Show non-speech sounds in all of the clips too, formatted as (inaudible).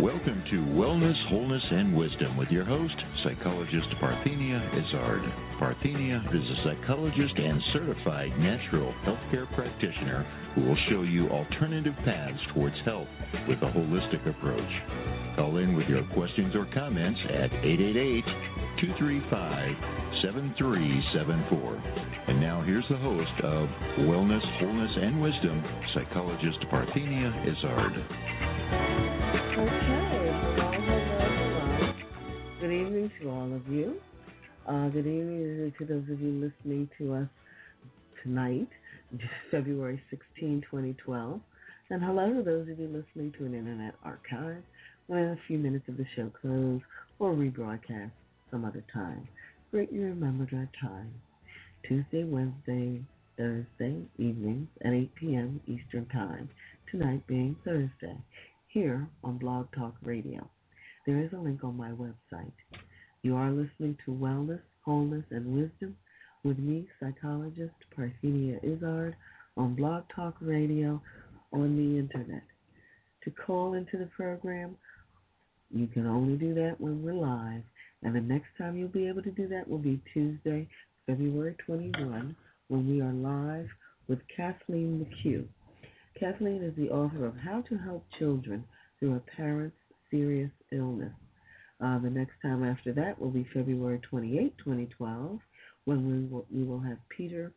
Welcome to Wellness, Wholeness, and Wisdom with your host, psychologist Parthenia Izzard. Parthenia is a psychologist and certified natural healthcare practitioner who will show you alternative paths towards health with a holistic approach. Call in with your questions or comments at 888 235 7374. And now here's the host of Wellness, Wholeness, and Wisdom, psychologist Parthenia Izzard. To all of you. Uh, good evening to those of you listening to us tonight, (laughs) February 16, 2012. And hello to those of you listening to an internet archive when a few minutes of the show close or rebroadcast some other time. Greatly remembered our time. Tuesday, Wednesday, Thursday evenings at 8 p.m. Eastern Time. Tonight being Thursday, here on Blog Talk Radio. There is a link on my website. You are listening to Wellness, Wholeness, and Wisdom with me, psychologist Parthenia Izzard, on Blog Talk Radio on the internet. To call into the program, you can only do that when we're live. And the next time you'll be able to do that will be Tuesday, February 21, when we are live with Kathleen McHugh. Kathleen is the author of How to Help Children Through a Parent's Serious Illness. Uh, the next time after that will be February 28, 2012, when we will, we will have Peter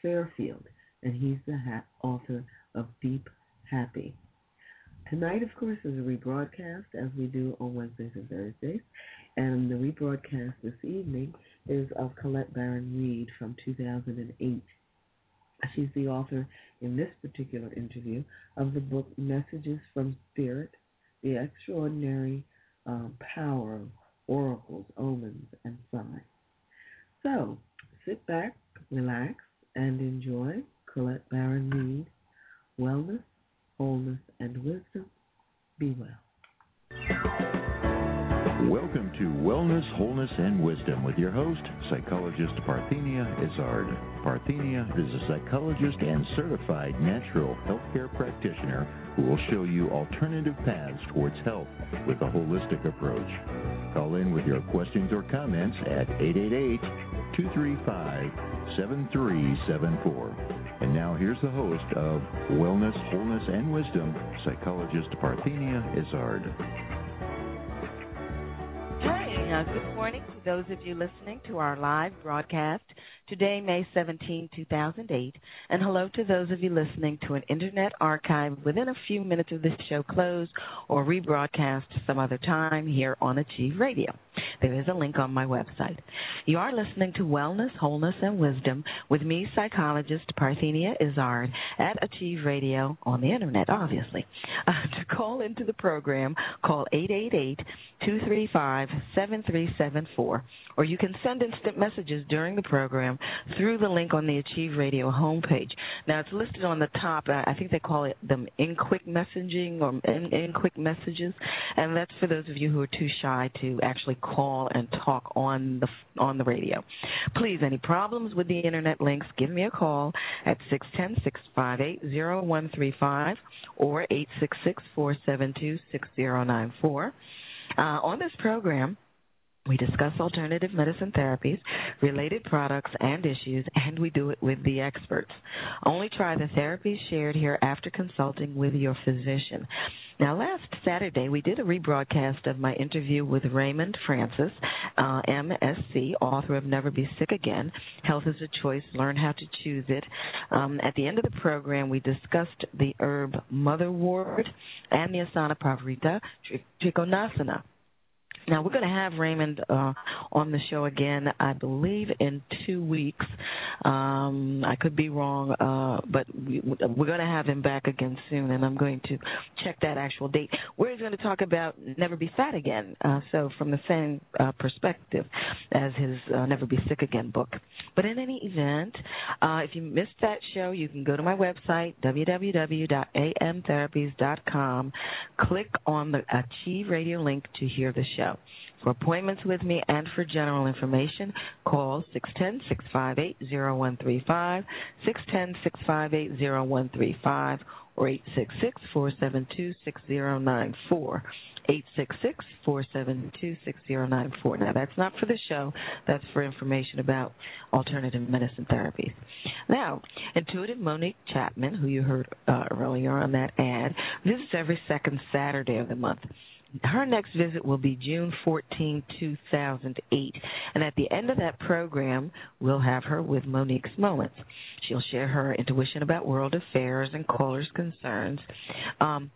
Fairfield, and he's the ha- author of Deep Happy. Tonight, of course, is a rebroadcast as we do on Wednesdays and Thursdays, and the rebroadcast this evening is of Colette Baron Reid from 2008. She's the author in this particular interview of the book Messages from Spirit The Extraordinary um, Power of Oracles, Omens, and Signs. So sit back, relax, and enjoy Colette Baron Reid Wellness, Wholeness, and Wisdom. Be well. Welcome to Wellness, Wholeness, and Wisdom with your host, psychologist Parthenia Izzard. Parthenia is a psychologist and certified natural healthcare practitioner who will show you alternative paths towards health with a holistic approach. Call in with your questions or comments at 888 235 7374. And now here's the host of Wellness, Wholeness, and Wisdom, psychologist Parthenia Izzard. Uh, good morning to those of you listening to our live broadcast today, May 17, 2008. And hello to those of you listening to an internet archive within a few minutes of this show close or rebroadcast some other time here on Achieve Radio. There is a link on my website. You are listening to Wellness, Wholeness, and Wisdom with me, psychologist Parthenia Izzard at Achieve Radio on the internet, obviously. Uh, (laughs) to call into the program, call 888 235 7374, or you can send instant messages during the program through the link on the Achieve Radio homepage. Now, it's listed on the top. I think they call it them in quick messaging or in, in quick messages, and that's for those of you who are too shy to actually call and talk on the on the radio. Please, any problems with the internet links, give me a call at 610-658-0135 or 866-472-6094. Uh, on this program, we discuss alternative medicine therapies, related products, and issues, and we do it with the experts. Only try the therapies shared here after consulting with your physician. Now, last Saturday, we did a rebroadcast of my interview with Raymond Francis, uh, MSc, author of Never Be Sick Again Health is a Choice, Learn How to Choose It. Um, at the end of the program, we discussed the herb motherwort and the asana parivrtta trikonasana. Now we're going to have Raymond uh, on the show again, I believe, in two weeks. Um, I could be wrong, uh, but we, we're going to have him back again soon, and I'm going to check that actual date. Where he's going to talk about Never Be Fat Again, uh, so from the same uh, perspective as his uh, Never Be Sick Again book. But in any event, uh, if you missed that show, you can go to my website www.amtherapies.com, click on the Achieve Radio link to hear the show. For appointments with me and for general information, call 610 658 0135, 610 658 0135, or 866 472 6094. 866 472 6094. Now, that's not for the show, that's for information about alternative medicine therapies. Now, Intuitive Monique Chapman, who you heard uh, earlier on that ad, visits every second Saturday of the month her next visit will be June 14, 2008. And at the end of that program, we'll have her with Monique's Moments. She'll share her intuition about world affairs and callers' concerns. Um,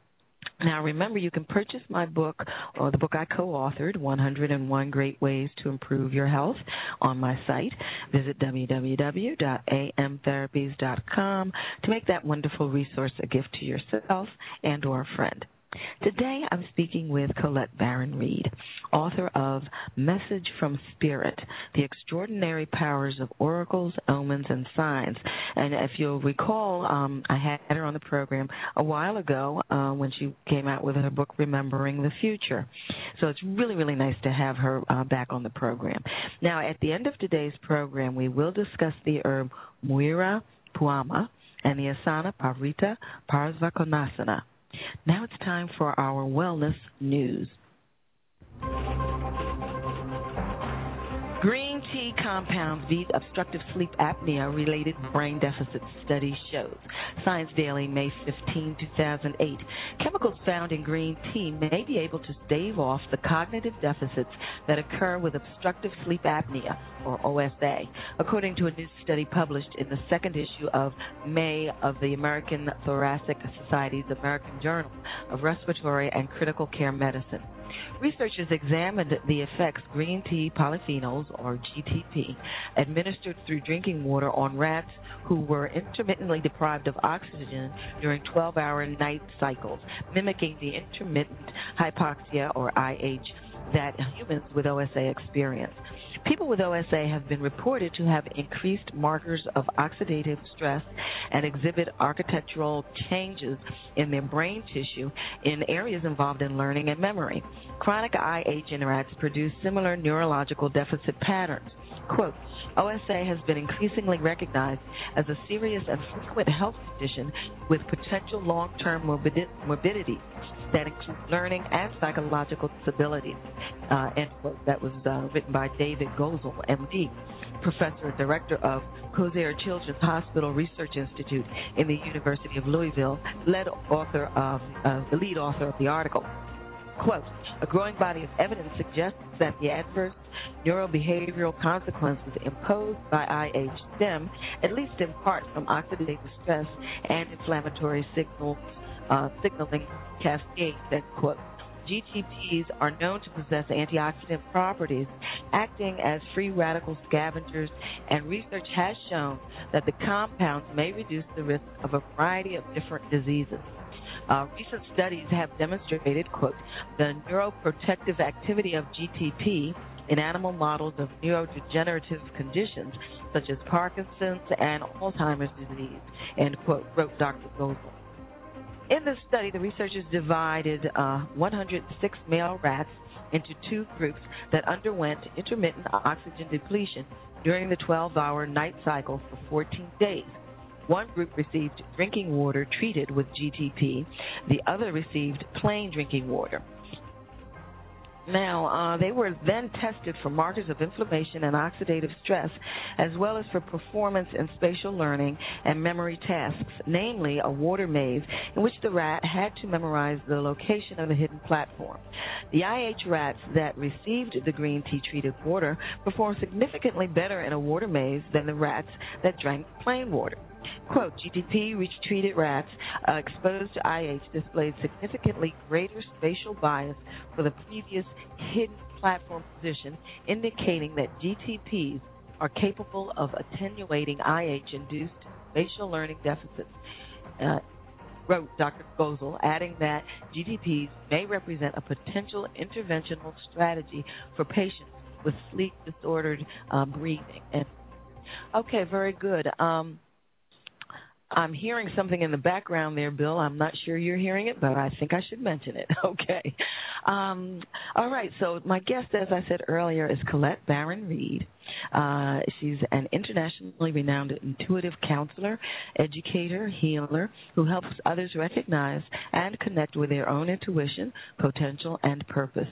now, remember, you can purchase my book, or the book I co authored, 101 Great Ways to Improve Your Health, on my site. Visit www.amtherapies.com to make that wonderful resource a gift to yourself and or a friend. Today I'm speaking with Colette Baron Reid, author of Message from Spirit The Extraordinary Powers of Oracles, Omens, and Signs. And if you'll recall, um, I had her on the program a while ago uh, when she came out with her book, Remembering the Future. So it's really, really nice to have her uh, back on the program. Now, at the end of today's program, we will discuss the herb Muira Puama and the asana Parivrtta Parsvakonasana. Now it's time for our wellness news. Green tea compounds beat obstructive sleep apnea related brain deficits, study shows. Science Daily, May 15, 2008. Chemicals found in green tea may be able to stave off the cognitive deficits that occur with obstructive sleep apnea, or OSA, according to a new study published in the second issue of May of the American Thoracic Society's American Journal of Respiratory and Critical Care Medicine. Researchers examined the effects green tea polyphenols, or GTP, administered through drinking water on rats who were intermittently deprived of oxygen during 12 hour night cycles, mimicking the intermittent hypoxia, or IH, that humans with OSA experience. People with OSA have been reported to have increased markers of oxidative stress and exhibit architectural changes in their brain tissue in areas involved in learning and memory. Chronic IH interacts produce similar neurological deficit patterns. Quote, OSA has been increasingly recognized as a serious and frequent health condition with potential long term morbidity include learning and psychological disabilities. Uh, quote. That was uh, written by David Gozal, MD, professor and director of Kosair Children's Hospital Research Institute in the University of Louisville, led author of uh, the lead author of the article. Quote, a growing body of evidence suggests that the adverse neurobehavioral consequences imposed by IH stem, at least in part, from oxidative stress and inflammatory signals, uh, signaling cascades, end quote. GTPs are known to possess antioxidant properties, acting as free radical scavengers, and research has shown that the compounds may reduce the risk of a variety of different diseases. Uh, recent studies have demonstrated, quote, the neuroprotective activity of GTP in animal models of neurodegenerative conditions such as Parkinson's and Alzheimer's disease, end quote, wrote Dr. Gozal. In this study, the researchers divided uh, 106 male rats into two groups that underwent intermittent oxygen depletion during the 12 hour night cycle for 14 days. One group received drinking water treated with GTP, the other received plain drinking water. Now, uh, they were then tested for markers of inflammation and oxidative stress, as well as for performance in spatial learning and memory tasks, namely a water maze in which the rat had to memorize the location of a hidden platform. The IH rats that received the green tea treated water performed significantly better in a water maze than the rats that drank plain water. Quote, GTP treated rats uh, exposed to IH displayed significantly greater spatial bias for the previous hidden platform position, indicating that GTPs are capable of attenuating IH-induced spatial learning deficits. Uh, wrote Dr. Gozal, adding that GTPs may represent a potential interventional strategy for patients with sleep disordered uh, breathing. And okay, very good. Um, I'm hearing something in the background there, Bill. I'm not sure you're hearing it, but I think I should mention it. (laughs) Okay. Um, all right. So my guest, as I said earlier, is Colette Baron Reid. Uh, she's an internationally renowned intuitive counselor, educator, healer who helps others recognize and connect with their own intuition, potential, and purpose.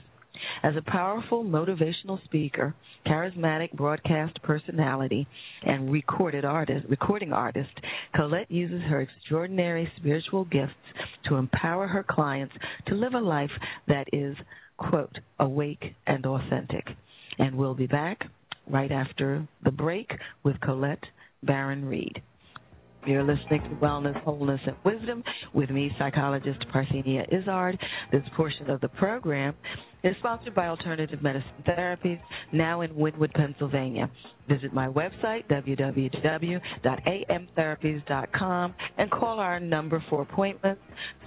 As a powerful motivational speaker, charismatic broadcast personality, and recorded artist, recording artist, Colette uses her extraordinary spiritual gifts to empower her clients to live a life that is, quote, awake and authentic. And we'll be back right after the break with Colette Baron Reid. You're listening to Wellness, Wholeness, and Wisdom with me, psychologist Parthenia Izzard. This portion of the program is sponsored by Alternative Medicine Therapies, now in Wynnewood, Pennsylvania. Visit my website, www.amtherapies.com, and call our number for appointments,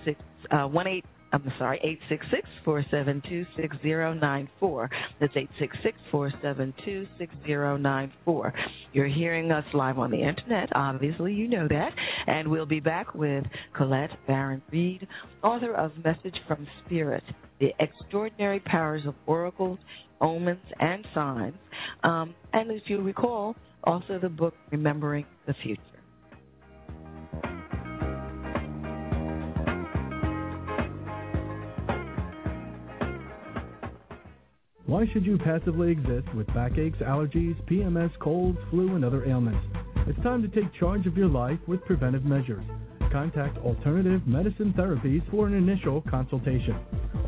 six, uh, 18 I'm sorry, 866 472 6094. That's 866 472 6094. You're hearing us live on the internet. Obviously, you know that. And we'll be back with Colette Baron Reid, author of Message from Spirit The Extraordinary Powers of Oracles, Omens, and Signs. Um, and if you recall, also the book Remembering the Future. Why should you passively exist with backaches, allergies, PMS, colds, flu, and other ailments? It's time to take charge of your life with preventive measures. Contact Alternative Medicine Therapies for an initial consultation.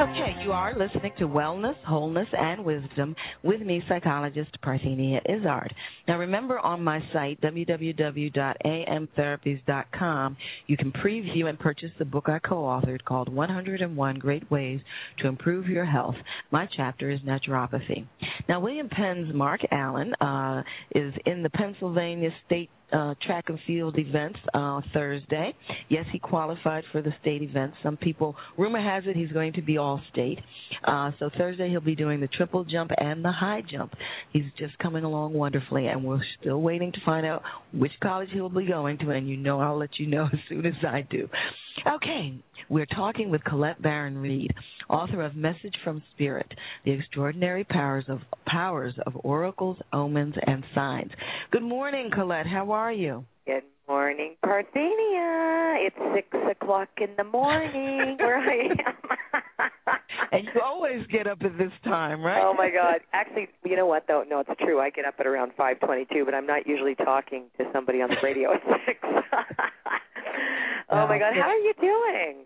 Okay, you are listening to Wellness, Wholeness, and Wisdom with me, psychologist Parthenia Izzard. Now, remember on my site, www.amtherapies.com, you can preview and purchase the book I co authored called 101 Great Ways to Improve Your Health. My chapter is Naturopathy. Now, William Penn's Mark Allen uh, is in the Pennsylvania State uh, track and field events uh, Thursday. Yes, he qualified for the state events. Some people, rumor has it, he's going to be all state. Uh, so Thursday he'll be doing the triple jump and the high jump. He's just coming along wonderfully, and we're still waiting to find out which college he'll be going to. And you know, I'll let you know (laughs) as soon as I do. Okay, we're talking with Colette Baron Reid, author of Message from Spirit: The Extraordinary Powers of Powers of Oracles, Omens, and Signs. Good morning, Colette. How are you? Good morning, Parthenia. It's six o'clock in the morning where I am. and you always get up at this time, right? Oh my God! Actually, you know what? Though, no, it's true. I get up at around five twenty-two, but I'm not usually talking to somebody on the radio at six. (laughs) oh my God! How are you doing?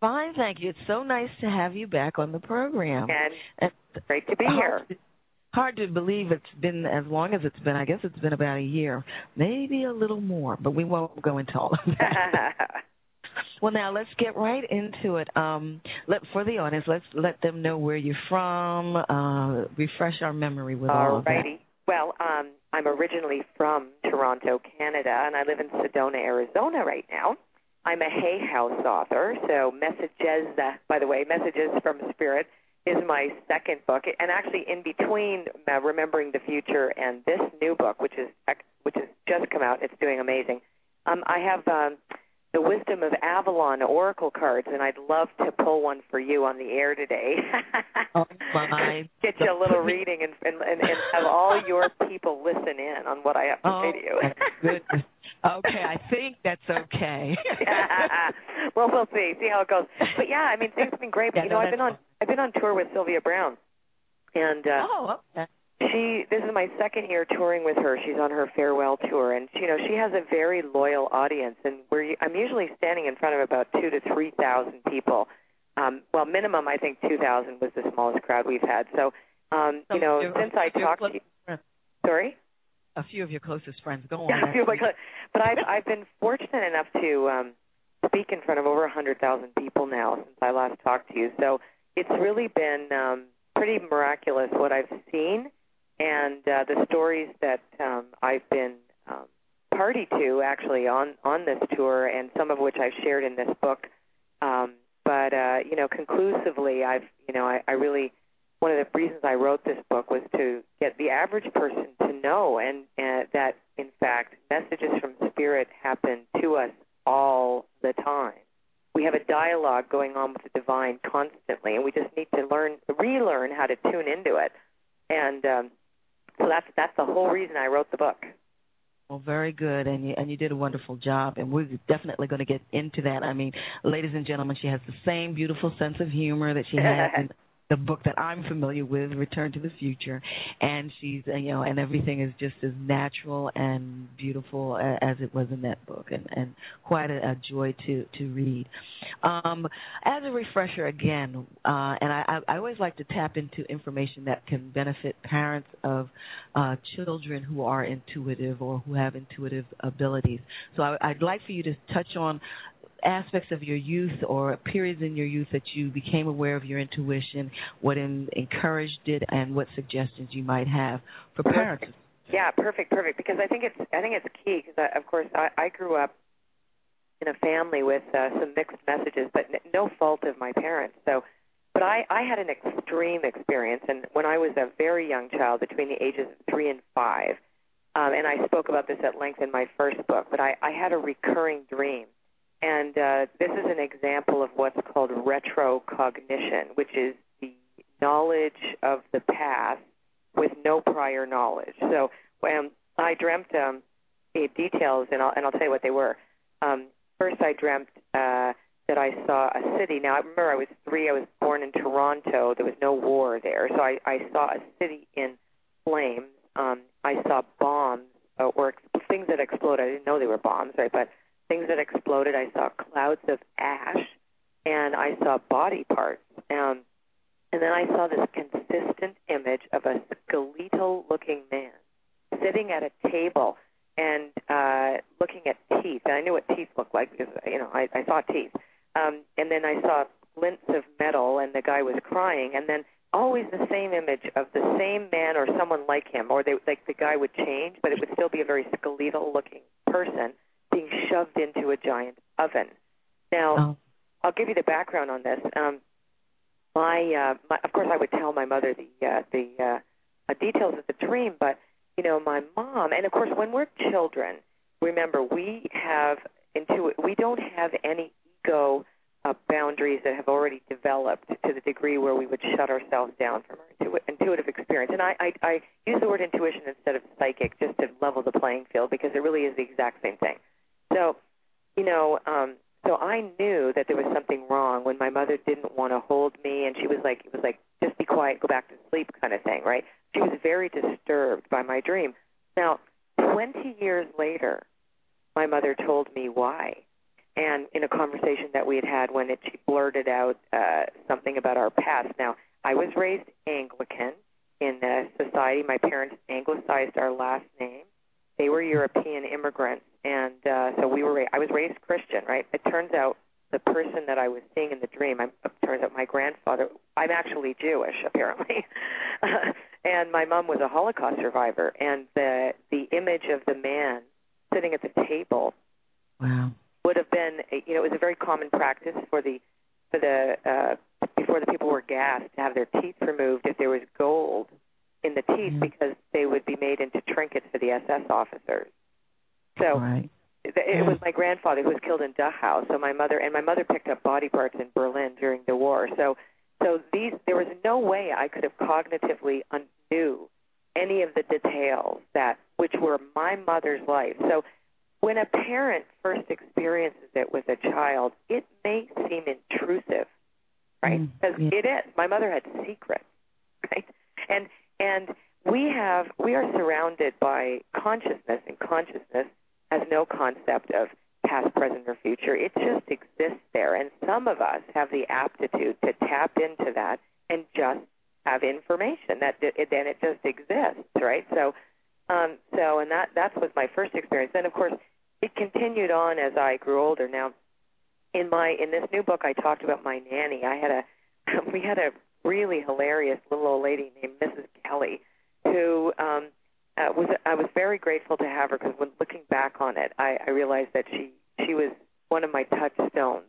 Fine, thank you. It's so nice to have you back on the program. And, and great to be hard, here. Hard to believe it's been as long as it's been. I guess it's been about a year, maybe a little more, but we won't go into all of that. (laughs) well, now let's get right into it. Um, let for the audience, let's let them know where you're from. Uh, refresh our memory with all of that. Alrighty. Well, um, I'm originally from Toronto, Canada, and I live in Sedona, Arizona right now. I'm a Hay House author, so Messages, by the way, Messages from Spirit is my second book, and actually in between uh, Remembering the Future and this new book, which is which has just come out, it's doing amazing. Um, I have um, the Wisdom of Avalon Oracle cards, and I'd love to pull one for you on the air today. (laughs) oh my! (laughs) Get you a little reading and, and and and have all your people listen in on what I have to oh, say to you. goodness. Okay, I think that's okay. (laughs) well, we'll see. See how it goes. But yeah, I mean, things have been great. But Yeah, you no, know, I've been on I've been on tour with Sylvia Browne, and uh, Oh, okay. She this is my second year touring with her. She's on her farewell tour, and you know she has a very loyal audience. And we're I'm usually standing in front of about two to three thousand people. Um, well, minimum I think two thousand was the smallest crowd we've had. So, um, So you know, since I talked to you, friends. sorry. A few of your closest friends. Go (laughs) on. Yeah, I feel That's- like, but I've I've been fortunate enough to um, speak in front of over a hundred thousand people now since I last talked to you. So it's really been um, pretty miraculous what I've seen, and uh, the stories that um, I've been um, party to actually on on this tour, and some of which I've shared in this book. Um, but uh, you know, conclusively, I've you know, I, I really one of the reasons I wrote this book was to get the average person to know and uh, that in fact messages from spirit happen to us all the time. We have a dialogue going on with the divine constantly, and we just need to learn, relearn how to tune into it. And um, so that's that's the whole reason I wrote the book. Well, very good, and you and you did a wonderful job, and we're definitely going to get into that. I mean, ladies and gentlemen, she has the same beautiful sense of humor that she has in (laughs) the book that I'm familiar with, Return to the Future, and she's uh, you know, and everything is just as natural and beautiful as it was in that book, and and quite a, a joy to to read. Um, as a refresher, again, uh, and I, I I always like to tap into information that can benefit parents of uh, children who are intuitive or who have intuitive abilities. So I, I'd like for you to touch on aspects of your youth or periods in your youth that you became aware of your intuition, what in, encouraged it, and what suggestions you might have for parents. Yeah, perfect, perfect. Because I think it's I think it's key. Because of course I, I grew up in a family with uh, some mixed messages, but n- no fault of my parents. So, but I I had an extreme experience, and when I was a very young child, between the ages of three and five, um, and I spoke about this at length in my first book. But I I had a recurring dream, and uh, this is an example of what's called retrocognition, which is the knowledge of the past with no prior knowledge. So when I dreamt um, the details, and I'll, and I'll tell you what they were. Um, first, I dreamt uh, that I saw a city. Now, I remember I was three. I was born in Toronto. There was no war there, so I, I saw a city in flames. Um, I saw bombs uh, or ex- things that exploded. I didn't know they were bombs, right? But things that exploded. I saw clouds of ash, and I saw body parts. Um, and then I saw this consistent image of a skeletal looking man sitting at a table and uh, looking at teeth. And I knew what teeth looked like because, you know, I, I saw teeth. Um, and then I saw glints of metal, and the guy was crying. And then always the same image of the same man or someone like him, or they, like the guy would change, but it would still be a very skeletal looking person being shoved into a giant oven. Now, Oh, I'll give you the background on this. Um, my, uh, my, of course, I would tell my mother the uh, the uh, uh, details of the dream, but you know, my mom, and of course, when we're children, remember we have intu- we don't have any ego uh, boundaries that have already developed to the degree where we would shut ourselves down from our intu- intuitive experience. And I, I, I use the word intuition instead of psychic just to level the playing field because it really is the exact same thing. So, you know, um, so I knew that there was something wrong when my mother didn't want to hold me, and she was like, it was like, just be quiet, go back to sleep, kind of thing, right? She was very disturbed by my dream. Now, 20 years later, my mother told me why, and in a conversation that we had had when it, she blurted out uh, something about our past. Now, I was raised Anglican in uh, society. My parents anglicized our last name. They were European immigrants, and uh, so we were. Ra- I was raised Christian, right? It turns out the person that I was seeing in the dream, I, it turns out my grandfather. I'm actually Jewish, apparently, (laughs) and my mom was a Holocaust survivor. And the the image of the man sitting at the table wow. would have been, you know, it was a very common practice for the for the uh, before the people were gassed to have their teeth removed if there was gold in the teeth Mhm. because they would be made into trinkets for the SS officers. So right. it it was my grandfather who was killed in Dachau. So my mother and my mother picked up body parts in Berlin during the war. So so these there was no way I could have cognitively unknew any of the details that which were my mother's life. So when a parent first experiences it with a child, it may seem intrusive, right? Mm, Because yeah. it is. My mother had secrets, (laughs) right? And and we have we are surrounded by consciousness, and consciousness has no concept of past, present, or future. It just exists there, and some of us have the aptitude to tap into that and just have information that it, then it just exists, right? So, um, so and that that was my first experience. Then, of course, it continued on as I grew older. Now, in my in this new book, I talked about my nanny. I had a (laughs) we had a really hilarious little old lady named Mrs. Kelly, who um, uh, was I was very grateful to have her because when looking back on it, I, I realized that she she was one of my touchstones.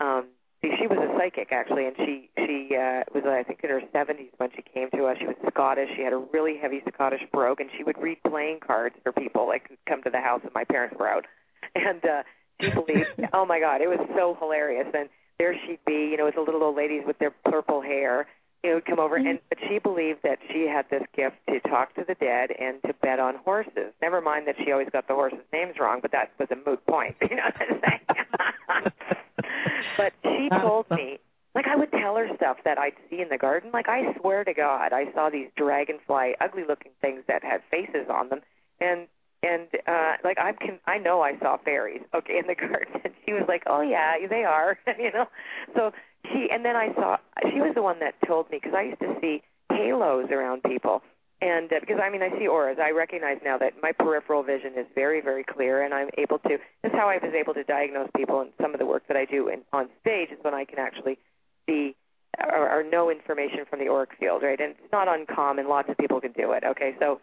Um, see, she was a psychic actually, and she she uh, was I think in her 70s when she came to us. She was Scottish. She had a really heavy Scottish brogue, and she would read playing cards for people like come to the house, and my parents were out, (laughs) and uh, she believed. (laughs) oh my God, it was so hilarious, and there she'd be, you know, with the little old ladies with their purple hair you would come over and mm-hmm. but she believed that she had this gift to talk to the dead and to bet on horses. Never mind that she always got the horses' names wrong, but that was a moot point. (laughs) You know what I'm saying? (laughs) but she told me like I would tell her stuff that I'd see in the garden. Like I swear to God, I saw these dragonfly, ugly looking things that had faces on them, and and uh like I can I know I saw fairies okay in the (laughs) garden. And she was like, "Oh yeah, they are," (laughs) you know. So she and then I saw she was the one that told me because I used to see halos around people. And uh, because I mean I see auras. I recognize now that my peripheral vision is very very clear and I'm able to that's how I was able to diagnose people and some of the work that I do in, on stage is when I can actually see or, or know information from the auric field right? And it's not uncommon. Lots of people can do it okay? So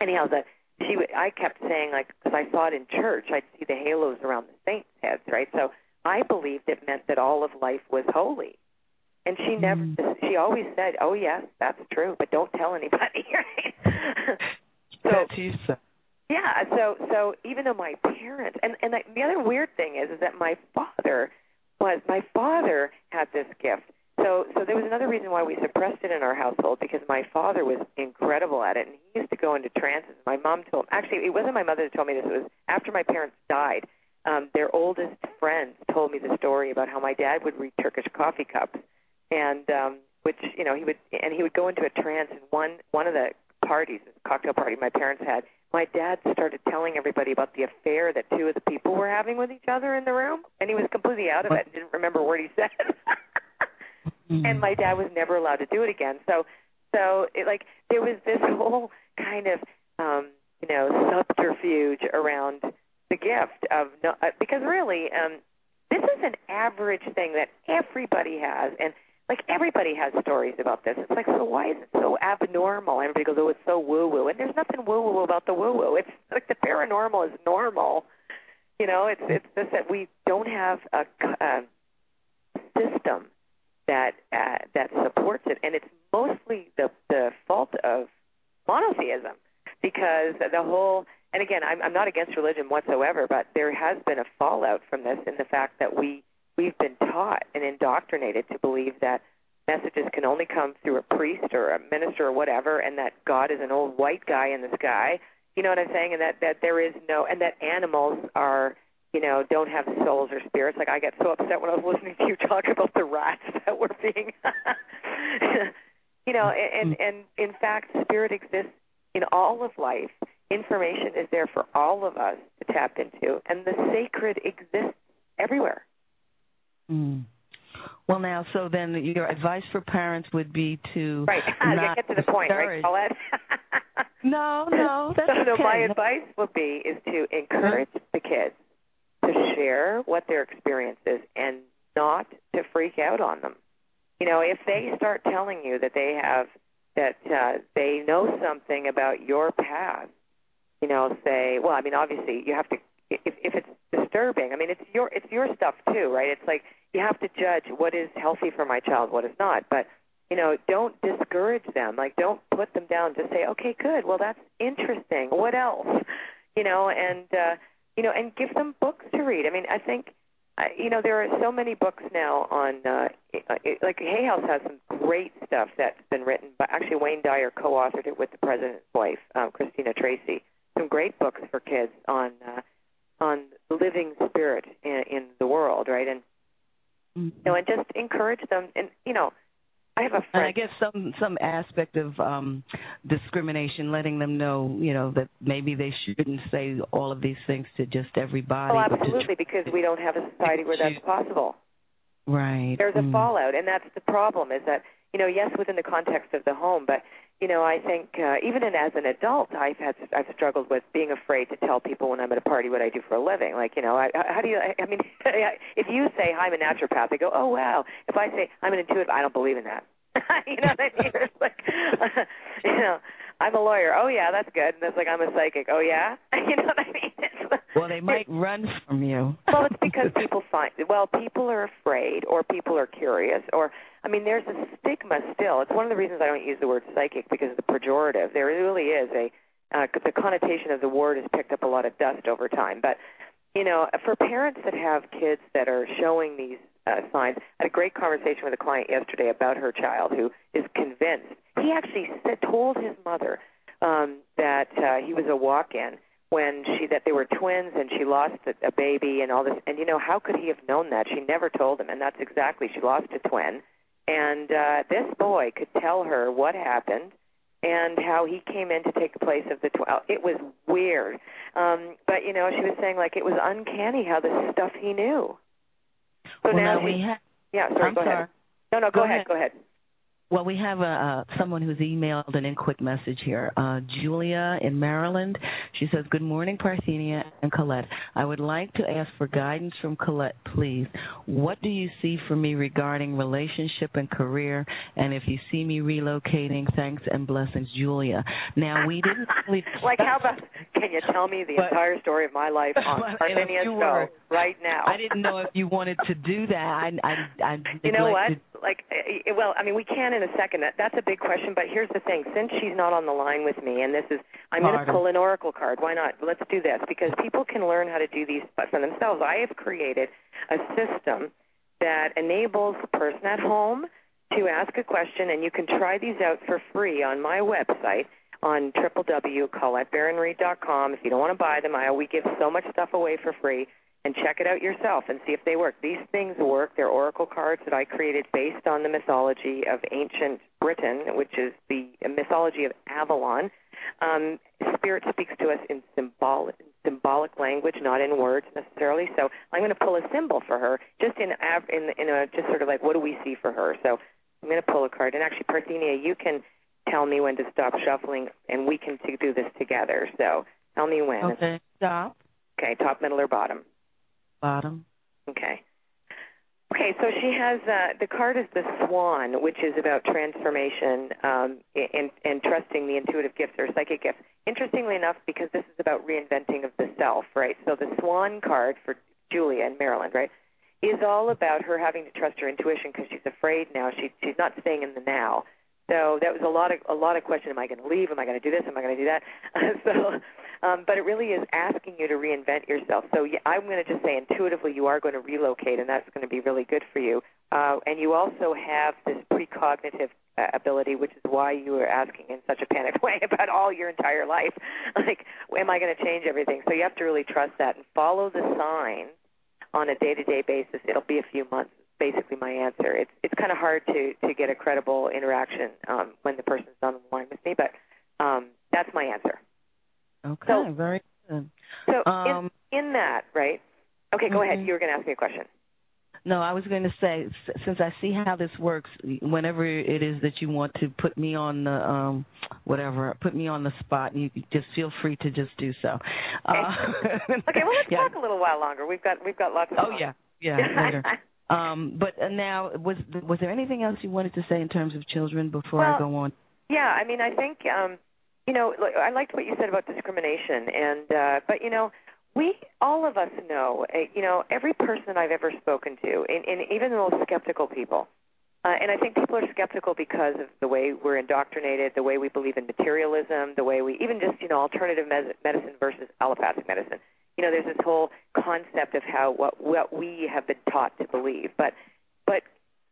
anyhow that she I kept saying like because I saw it in church I'd see the halos around the saints heads right so I believed it meant that all of life was holy. And she never, mm. she always said, "Oh yes, that's true, but don't tell anybody." (laughs) Right? so, yeah. So, so even though my parents, and and the other weird thing is, is that my father was my father had this gift. So, so there was another reason why we suppressed it in our household because my father was incredible at it, and he used to go into trances. My mom told, actually, it wasn't my mother that told me this. It was after my parents died um, their oldest friends told me the story about how my dad would read Turkish coffee cups, and um, which you know he would and he would go into a trance. And one one of the parties, cocktail party my parents had, my dad started telling everybody about the affair that two of the people were having with each other in the room, and he was completely out of it and didn't remember what he said. (laughs) mm-hmm. And my dad was never allowed to do it again. So, so it, like there was this (laughs) whole kind of um, you know subterfuge around the gift of no, uh, because really um, this is an average thing that everybody has, and like everybody has stories about this. It's like, so why is it so abnormal? Everybody goes, oh, it's so woo woo, and there's nothing woo woo about the woo woo. It's like the paranormal is normal. You know, it's it's just that we don't have a, a system that uh, that supports it, and it's mostly the the fault of monotheism because the whole and again, I'm, I'm not against religion whatsoever, but there has been a fallout from this in the fact that we we've been taught and indoctrinated to believe that messages can only come through a priest or a minister or whatever, and that God is an old white guy in the sky. You know what I'm saying? And that that there is no, and that animals are, you know, don't have souls or spirits. Like I get so upset when I was listening to you talk about the rats (laughs) that were being, (laughs) you know, and and in fact, spirit exists in all of life information is there for all of us to tap into, and the sacred exists everywhere. Mm. Well, now, so then your advice for parents would be to right. (laughs) not get to the point, right, Paulette? no, no, that's so, okay. so my advice would be is to encourage the kids to share what their experience is and not to freak out on them. You know, if they start telling you that they have that uh, they know something about your past you know, say, well, I mean, obviously you have to if if it's disturbing. I mean, it's your it's your stuff too, right? It's like you have to judge what is healthy for my child, what is not. But you know, don't discourage them. Like, don't put them down. Just say, okay, good. Well, that's interesting. What else? (laughs) You know, and uh, you know, and give them books to read. I mean, I think. You know, there are so many books now on, uh, it, like Hay House has some great stuff that's been written. But actually, Wayne Dyer co-authored it with the president's wife, um, Kristina Tracy some great books for kids on uh, on living spirit in, in the world, right? And mm-hmm. you know, and just encourage them. And you know, I have a And. I guess some some aspect of um discrimination, letting them know, you know, that maybe they shouldn't say all of these things to just everybody. oh, absolutely, because we don't have a society where that's possible. Right. There's a Mm. fallout, and that's the problem. Is that you know, yes, within the context of the home, but you know, I think uh, even in, as an adult, I've had I've struggled with being afraid to tell people when I'm at a party what I do for a living. Like, you know, I, how do you? I, I mean, (laughs) if you say I'm a naturopath, they go, oh wow. If I say I'm an intuitive, I don't believe in that. (laughs) you know what I mean? It's like, (laughs) you know, I'm a lawyer. Oh yeah, that's good. And it's like I'm a psychic. Oh yeah, you know what I mean? It's, Well, they might run from you. well, it's because people find well, people are afraid, or people are curious, or I mean, there's a stigma still. It's one of the reasons I don't use the word psychic because of the pejorative. There really is a uh, the connotation of the word has picked up a lot of dust over time. But you know, for parents that have kids that are showing these uh, signs, I had a great conversation with a client yesterday about her child who is convinced. He actually said, told his mother um, that uh, he was a walk-in when she that they were twins and she lost a, a baby and all this. And you know, how could he have known that? She never told him, and that's exactly she lost a twin. And uh, this boy could tell her what happened and how he came in to take the place of the twin. It was weird, um, but you know, she was saying like it was uncanny how this stuff he knew. So well, now now she, we have. yeah, sorry, I'm go sorry. ahead. No, no, go, Go ahead, ahead. go ahead. Well, we have a, uh, someone who's emailed an in quick message here. Uh, Julia in Maryland. She says, Good morning, Parthenia and Colette. I would like to ask for guidance from Colette, please. What do you see for me regarding relationship and career? And if you see me relocating, thanks and blessings, Julia. Now, we didn't (laughs) really. like, how about? Can you tell me the But- entire story of my life on But in a Parthenia's Show right now? I didn't know if you wanted to do that. I, I, I You know what? Like, eh, well, I mean, we can in a second. That, that's a big question. But here's the thing: since she's not on the line with me, and this is, I'm going to pull an oracle card. Why not? Let's do this because people can learn how to do these for themselves. I have created a system that enables the person at home to ask a question, and you can try these out for free on my website on www.colettebaronreid.com. If you don't want to buy them, I we give so much stuff away for free and check it out yourself and see if they work. These things work. They're oracle cards that I created based on the mythology of ancient Britain, which is the mythology of Avalon. Um, Spirit speaks to us in symbolic symbolic language, not in words necessarily. So I'm going to pull a symbol for her, just in av- in in a just sort of like what do we see for her. So I'm going to pull a card, and actually, Parthenia, you can tell me when to stop shuffling, and we can t- do this together. So tell me when. Okay, stop, Okay, top, middle, or bottom. Bottom. Okay. Okay, so she has uh, the card is the Swan, which is about transformation um, and, and trusting the intuitive gifts or psychic gifts. Interestingly enough, because this is about reinventing of the self, right? So the Swan card for Julia in Maryland, right, is all about her having to trust her intuition because she's afraid now. She she's not staying in the now. So that was a lot of a lot of question. Am I going to leave? Am I going to do this? Am I going to do that? (laughs) so, um, but it really is asking you to reinvent yourself. So yeah, I'm going to just say intuitively you are going to relocate, and that's going to be really good for you. Uh, and you also have this precognitive uh, ability, which is why you are asking in such a panicked (laughs) way about all your entire life. (laughs) like, am I going to change everything? So you have to really trust that and follow the signs on a day-to-day basis. It'll be a few months basically my answer. It's it's kind of hard to to get a credible interaction um, when the person's on the line with me, but um, that's my answer. Okay, So- very good. So Um, in in that, right? Okay, go ahead. Mhm. You were going to ask me a question. No, I was going to say since I see how this works, whenever it is that you want to put me on the um whatever, put me on the spot, you just feel free to just do so. Uh, Okay, well let's (laughs) yeah. talk a little while longer. We've got we've got lots of. Oh yeah, yeah, later. (laughs) Um, but uh, now, was was there anything else you wanted to say in terms of children before I go on? Yeah, I mean, I think um, you know, I liked what you said about discrimination, and uh, but you know, we all of us know, uh, you know, every person I've ever spoken to, and, and even the most skeptical people, uh, and I think people are skeptical because of the way we're indoctrinated, the way we believe in materialism, the way we even just you know alternative mes- medicine versus allopathic medicine. You know, there's this whole concept of how what what we have been taught to believe, but but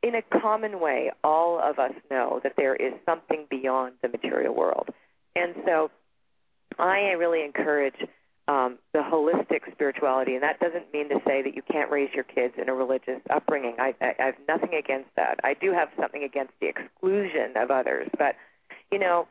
in a common way, all of us know that there is something beyond the material world. And so I really encourage um, the holistic spirituality, and that doesn't mean to say that you can't raise your kids in a religious upbringing. I, I, I have nothing against that. I do have something against the exclusion of others, but you know,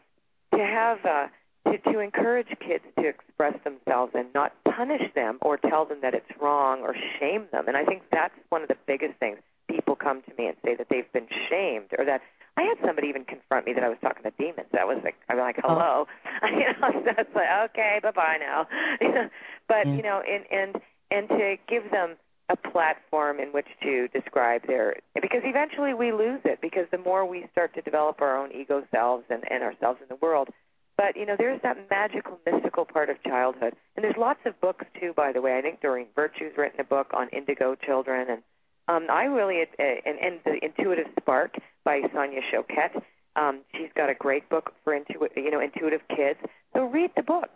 to have uh, to to encourage kids to express themselves and not punish them or tell them that it's wrong or shame them, and I think that's one of the biggest things. People come to me and say that they've been shamed or that I had somebody even confront me that I was talking to demons. That was like I'm like, hello, oh. (laughs) you know. So it's like, okay, bye bye now. (laughs) but mm. you know, and and and to give them a platform in which to describe their because eventually we lose it because the more we start to develop our own ego selves and, and ourselves in the world. But you know, there's that magical, mystical part of childhood, and there's lots of books too. By the way, I think Doreen Virtue's written a book on indigo children, and um, I really uh, and, and the Intuitive Spark by Sonia Choquette. Um, she's got a great book for intu- you know intuitive kids. So read the book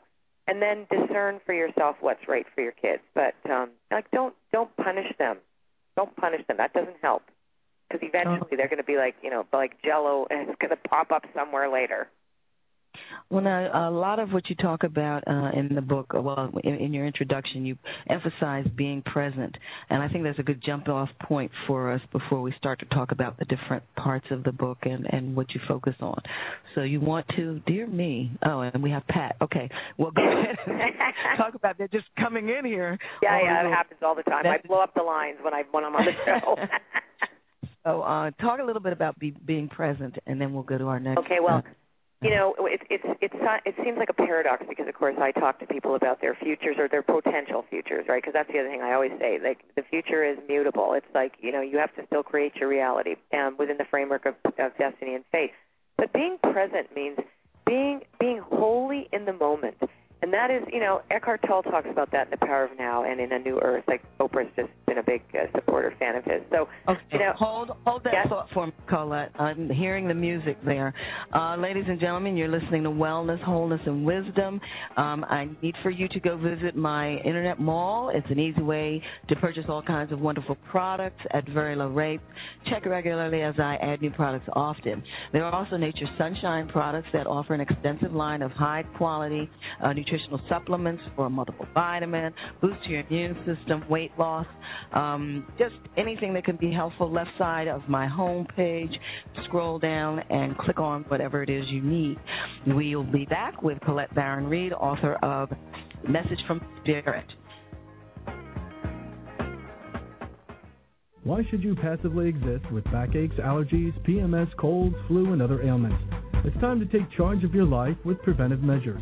and then discern for yourself what's right for your kids. But um, like don't don't punish them. Don't punish them. That doesn't help because eventually they're going to be like you know like Jello and it's going to pop up somewhere later. Well, now a lot of what you talk about uh, in the book, well, in, in your introduction, you emphasize being present, and I think that's a good jump-off point for us before we start to talk about the different parts of the book and and what you focus on. So you want to, dear me. Oh, and we have Pat. Okay, well, go ahead and (laughs) talk about that. Just coming in here. Yeah, yeah, it happens all the time. I blow up the lines when I when I'm on the (laughs) show. so, uh, talk a little bit about be, being present, and then we'll go to our next. Okay, well. Uh, you know, it, it's it's it seems like a paradox because, of course, I talk to people about their futures or their potential futures, right? Because that's the other thing I always say. Like the future is mutable. It's like you know you have to still create your reality um, within the framework of, of destiny and fate. But being present means being being wholly in the moment and that is, you know, Eckhart Tolle talks about that in The Power of Now and in A New Earth. Like Oprah's just been a big uh, supporter fan of his. So, okay. you know, hold hold that yes. thought for me, Colette. I'm hearing the music there. Uh, ladies and gentlemen, you're listening to Wellness, Wholeness, and Wisdom. Um, I need for you to go visit my internet mall. It's an easy way to purchase all kinds of wonderful products at very low rates. Check regularly as I add new products often. There are also Nature Sunshine products that offer an extensive line of high quality uh, nutritional supplements for a multiple vitamin, boost your immune system, weight loss, um, just anything that can be helpful. Left side of my home page, scroll down and click on whatever it is you need. We'll be back with Colette Baron Reid, author of Message from Spirit. Why should you passively exist with backaches, allergies, PMS, colds, flu, and other ailments? It's time to take charge of your life with preventive measures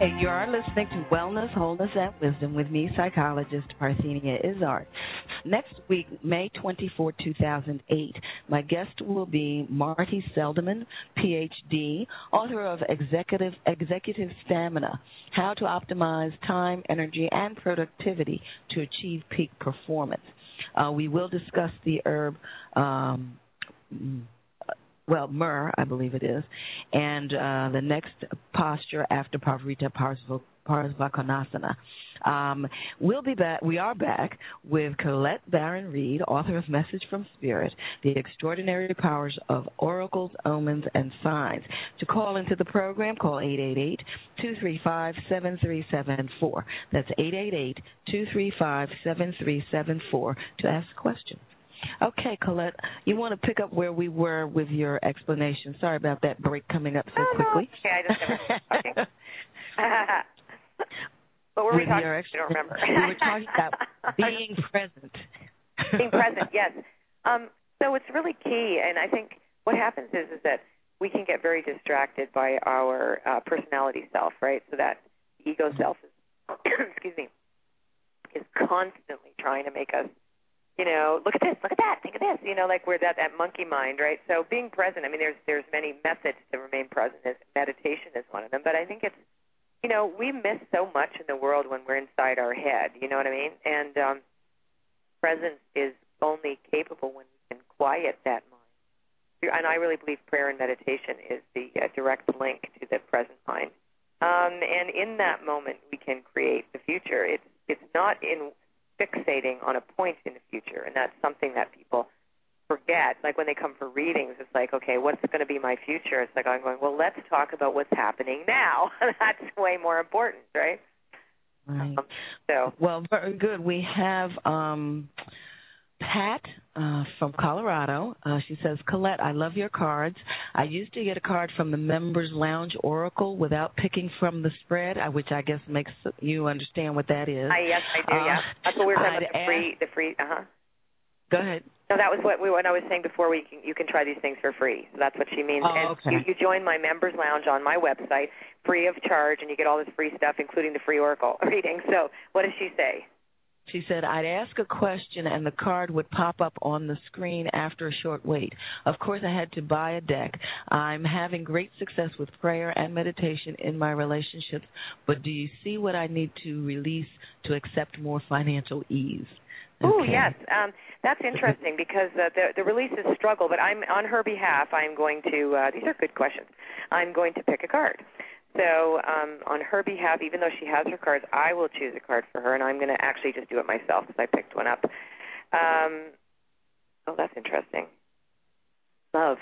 Hey, you are listening to Wellness, Wholeness, and Wisdom with me, psychologist Parthenia Izzard. Next week, May 24, 2008, my guest will be Marty Seldman, PhD, author of Executive, Executive Stamina How to Optimize Time, Energy, and Productivity to Achieve Peak Performance. Uh, we will discuss the herb. Um, well, myrrh, I believe it is, and uh, the next posture after Parivrtta Parsvakonasana. Um, we'll be back. We are back with Colette Baron Reid, author of Message from Spirit: The Extraordinary Powers of Oracles, Omens, and Signs. To call into the program, call 888-235-7374. That's 888-235-7374 to ask questions. Okay, Colette, you want to pick up where we were with your explanation. Sorry about that break coming up so oh, quickly. No, okay, I just (laughs) okay. (laughs) what were we with talking about? I don't remember. we were talking about (laughs) being present. being present, yes. Um, so it's really key. And I think what happens is is that we can get very distracted by our uh, personality self, right? So that ego self is, (coughs) excuse me, is constantly trying to make us, you know, look at this, look at that, think of this, you know, like we're that that monkey mind, right? So being present. I mean, there's there's many methods to remain present. Meditation is one of them, but I think it's, you know, we miss so much in the world when we're inside our head. You know what I mean? And um, presence is only capable when we can quiet that mind and I really believe prayer and meditation is the uh, direct link to the present mind. Um, and in that moment, we can create the future. It's it's not in fixating on a point in the future, and that's something that people forget. Like when they come for readings, it's like, okay, what's going to be my future? It's like I'm going, well, let's talk about what's happening now. (laughs) that's way more important, right? Right. Um, so well, very good. We have. um Pat uh, from Colorado. Uh, she says, Colette, I love your cards. I used to get a card from the Members Lounge Oracle without picking from the spread, uh, which I guess makes you understand what that is. I, yes, I do. yeah, uh, that's what we were talking I'd about. The free, the free. Uh huh. Go ahead. No, that was what we what I was saying before. We can you can try these things for free. That's what she means. Oh, and okay. you, you join my members lounge on my website, free of charge, and you get all this free stuff, including the free oracle (laughs) reading. So what does she say? She said, I'd ask a question and the card would pop up on the screen after a short wait. Of course, I had to buy a deck. I'm having great success with prayer and meditation in my relationships, but do you see what I need to release to accept more financial ease? Oh yes, um, that's interesting because uh, the the release is struggle. But I'm on her behalf. I'm going to. Uh, these are good questions. I'm going to pick a card. So um, on her behalf, even though she has her cards, I will choose a card for her, and I'm going to actually just do it myself because I picked one up. Um, oh, that's interesting. Love.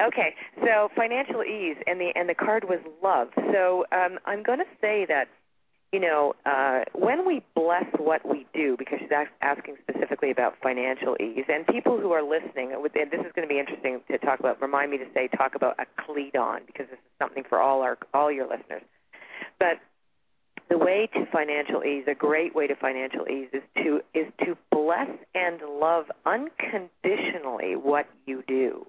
Okay, so financial ease, and the and the card was love. So um, I'm going to say that you know, uh, when we bless what we do, because she's asking specifically about financial ease, and people who are listening, and this is going to be interesting to talk about. Remind me to say talk about a cledon because this is something for all our all your listeners. But the way to financial ease, a great way to financial ease, is to is to bless and love unconditionally what you do.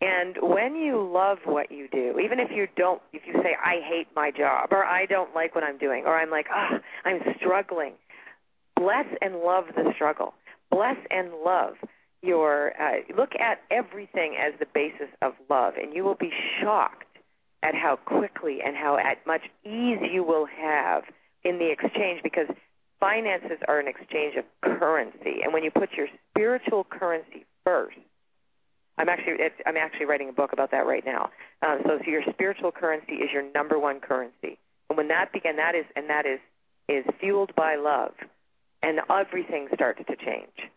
And when you love what you do, even if you don't, if you say, I hate my job, or I don't like what I'm doing, or I'm like, ah, I'm struggling, bless and love the struggle. Bless and love your, uh, look at everything as the basis of love, and you will be shocked at how quickly and how at much ease you will have in the exchange because finances are an exchange of currency. And when you put your spiritual currency first, I'm actually it's, I'm actually writing a book about that right now. Um, so, so your spiritual currency is your number one currency, and when that began, that is and that is is fueled by love, and everything starts to change.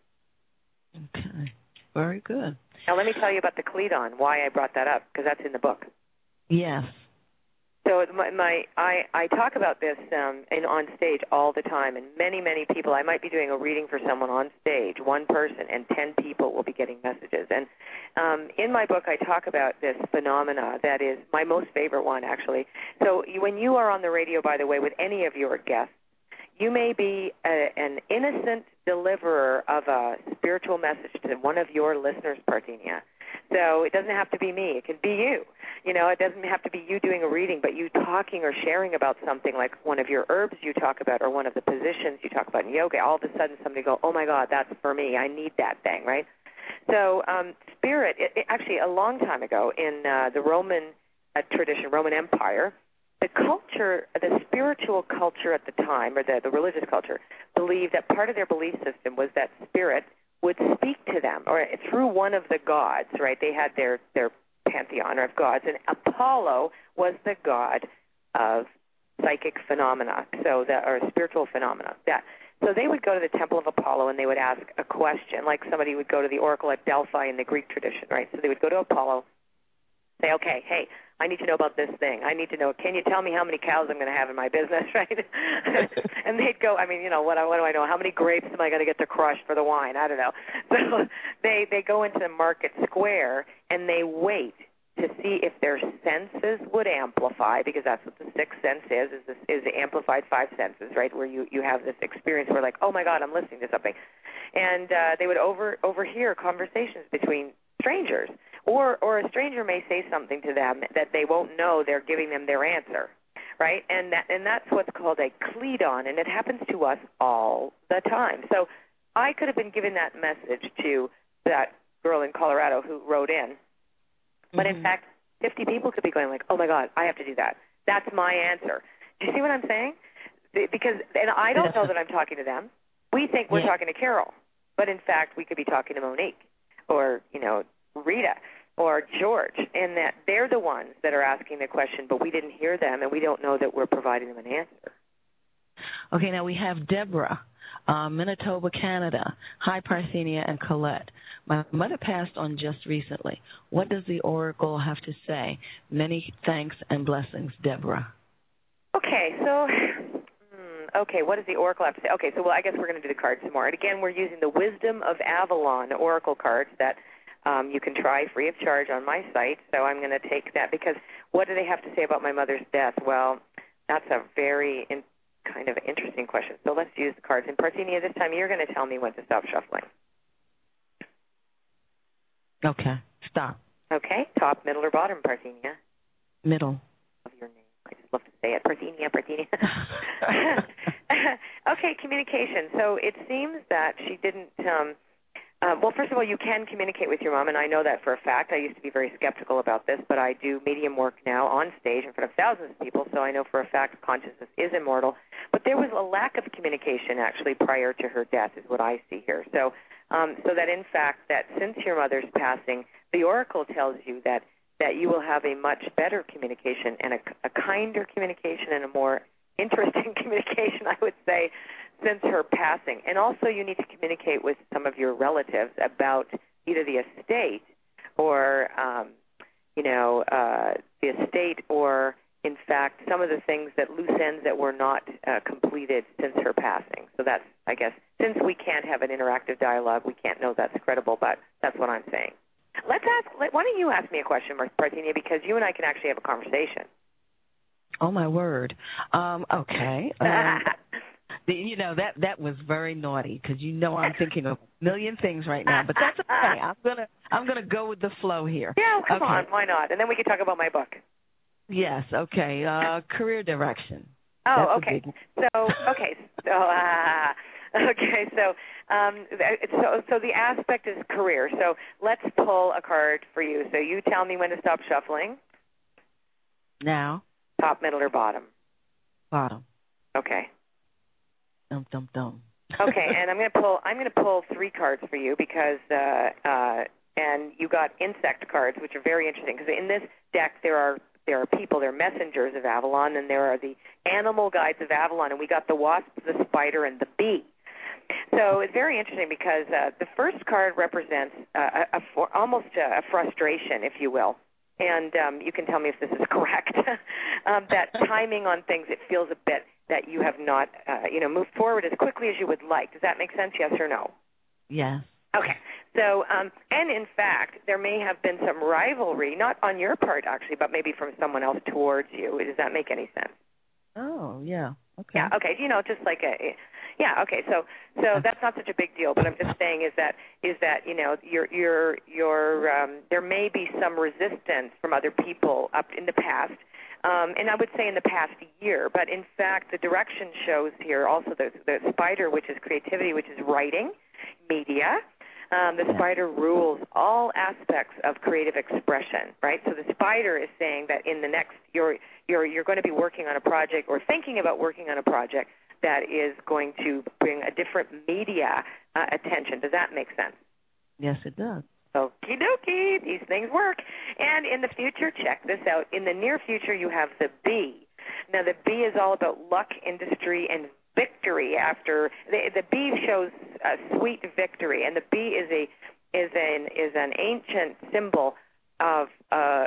Okay. Very good. Now, let me tell you about the Cledon. Why I brought that up because that's in the book. Yes. So my, my I I talk about this um in on stage all the time and many many people I might be doing a reading for someone on stage one person and 10 people will be getting messages. And um in my book I talk about this phenomena that is my most favorite one actually. So when you are on the radio by the way with any of your guests you may be a, an innocent deliverer of a spiritual message to one of your listeners Parthenia so it doesn't have to be me it can be you you know, it doesn't have to be you doing a reading, but you talking or sharing about something like one of your herbs you talk about or one of the positions you talk about in yoga. All of a sudden, somebody go, "Oh my God, that's for me. I need that thing." Right? So, um, spirit. It, it, actually, a long time ago in uh, the Roman uh, tradition, Roman Empire, the culture, the spiritual culture at the time, or the, the religious culture, believed that part of their belief system was that spirit would speak to them, or through one of the gods. Right? They had their their pantheon of gods, and Apollo was the god of psychic phenomena, so that or spiritual phenomena. That so they would go to the temple of Apollo and they would ask a question, like somebody would go to the oracle at Delphi in the Greek tradition, right? So they would go to Apollo, say, okay, hey, I need to know about this thing. I need to know. Can you tell me how many cows I'm going to have in my business, (laughs) right? (laughs) and they'd go. I mean, you know, what, what do I know? How many grapes am I going to get to crush for the wine? I don't know. (laughs) So they they go into the market square and they wait to see if their senses would amplify because that's what the sixth sense is is this is the amplified five senses right where you you have this experience where like oh my god i'm listening to something and uh they would over overhear conversations between strangers or or a stranger may say something to them that they won't know they're giving them their answer right and that and that's what's called a cledon and it happens to us all the time so i could have been giving that message to that girl in colorado who wrote in but Mm-hmm. in fact, 50 people could be going like, "Oh my God, I have to do that." That's my answer. Do you see what I'm saying? Because and I don't know that I'm talking to them. We think we're Yeah. talking to Carol, but in fact, we could be talking to Monique or you know Rita or George, and that they're the ones that are asking the question, but we didn't hear them, and we don't know that we're providing them an answer. Okay, now we have Deborah, uh, Manitoba, Canada. Hi, Parthenia and Colette. My mother passed on just recently. What does the oracle have to say? Many thanks and blessings, Deborah. Okay, so hmm, okay, what does the oracle have to say? Okay, so well, I guess we're going to do the cards some more. And again, we're using the Wisdom of Avalon oracle cards that um, you can try free of charge on my site. So I'm going to take that because what do they have to say about my mother's death? Well, that's a very in, kind of interesting question. So let's use the cards. And Parthenia, this time you're going to tell me when to stop shuffling. Okay, stop. Okay, top, middle, or bottom, Parthenia. Middle. Of your name. I just love to say it, Parthenia, Parthenia. (laughs) (laughs) okay, communication. So it seems that she didn't. Um, uh, well, first of all, you can communicate with your mom, and I know that for a fact. I used to be very skeptical about this, but I do medium work now on stage in front of thousands of people, so I know for a fact consciousness is immortal. But there was a lack of communication actually prior to her death, is what I see here. So, um, so that in fact, that since your mother's passing, the oracle tells you that that you will have a much better communication and a, a kinder communication and a more interesting (laughs) communication, I would say, since her passing. And also, you need to communicate with some of your relatives about either the estate or, um, you know, uh, the estate or, in fact, some of the things that loose ends that were not uh, completed since her passing. So that's, I guess, since we can't have an interactive dialogue, we can't know that's credible, but that's what I'm saying. Let's ask. Let, why don't you ask me a question, Parthenia, because you and I can actually have a conversation. Oh my word. Um, okay. (laughs) Um, the, you know that that was very naughty because you know I'm thinking of a million things right now, but that's okay. (laughs) I'm gonna I'm gonna go with the flow here. yeah, come okay. on, why not? And then we can talk about my book. Yes. Okay. Uh, career direction. Oh, That's okay. So, okay, so, uh, (laughs) okay, so, um, so, so the aspect is career. So let's pull a card for you. So you tell me when to stop shuffling. Now, Top, middle, or bottom. bottom. Okay. Dum dum dum. Okay, (laughs) and I'm going to pull. I'm going to pull three cards for you because, uh, uh, and you got insect cards, which are very interesting because in this deck there are there are people, there are messengers of Avalon, and there are the animal guides of Avalon, and we got the wasp, the spider, and the bee. So it's very interesting because uh, the first card represents uh, a, a for, almost a, a frustration, if you will, and um, you can tell me if this is (laughs) correct. um, that (laughs) timing on things, it feels a bit that you have not, uh, you know, moved forward as quickly as you would like. Does that make sense? Yes or no? Yes. Okay. So, um, and in fact, there may have been some rivalry, not on your part actually, but maybe from someone else towards you. Does that make any sense? Oh yeah. Okay. Yeah. Okay. You know, just like a. Yeah. Okay. So, so that's not such a big deal. But I'm just saying is that is that you know your your your um, there may be some resistance from other people up in the past. Um, and I would say in the past year, but in fact, the direction shows here also the, the spider, which is creativity, which is writing, media, um, the spider rules all aspects of creative expression, right? So the spider is saying that in the next you're you're you're going to be working on a project or thinking about working on a project that is going to bring a different media uh, attention. Does that make sense? Yes, it does. Okie dokie, these things work. And in the future, check this out. In the near future, you have the bee. Now, the bee is all about luck, industry, and victory. After the, the bee shows a sweet victory, and the bee is a is an is an ancient symbol of uh,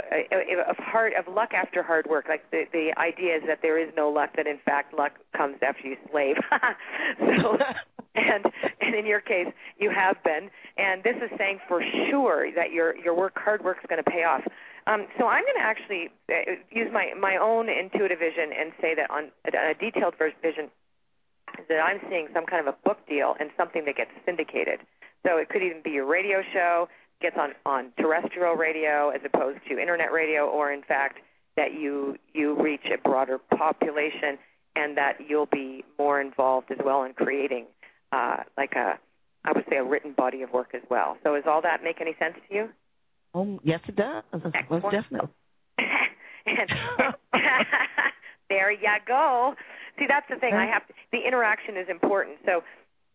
of hard of luck after hard work. Like the the idea is that there is no luck; that in fact luck comes after you slave. (laughs) so, (laughs) and and in your case, you have been. And this is saying for sure that your your work hard work is going to pay off. Um, so I'm going to actually uh, use my my own intuitive vision and say that on a, a detailed vision that I'm seeing some kind of a book deal and something that gets syndicated. So it could even be your radio show gets on on terrestrial radio as opposed to internet radio, or in fact that you you reach a broader population and that you'll be more involved as well in creating uh, like a I would say a written body of work as well. So does all that make any sense to you? Oh yes, it does. Most definitely. (laughs) (laughs) there you go. See, that's the thing. I (laughs) have to, the interaction is important. So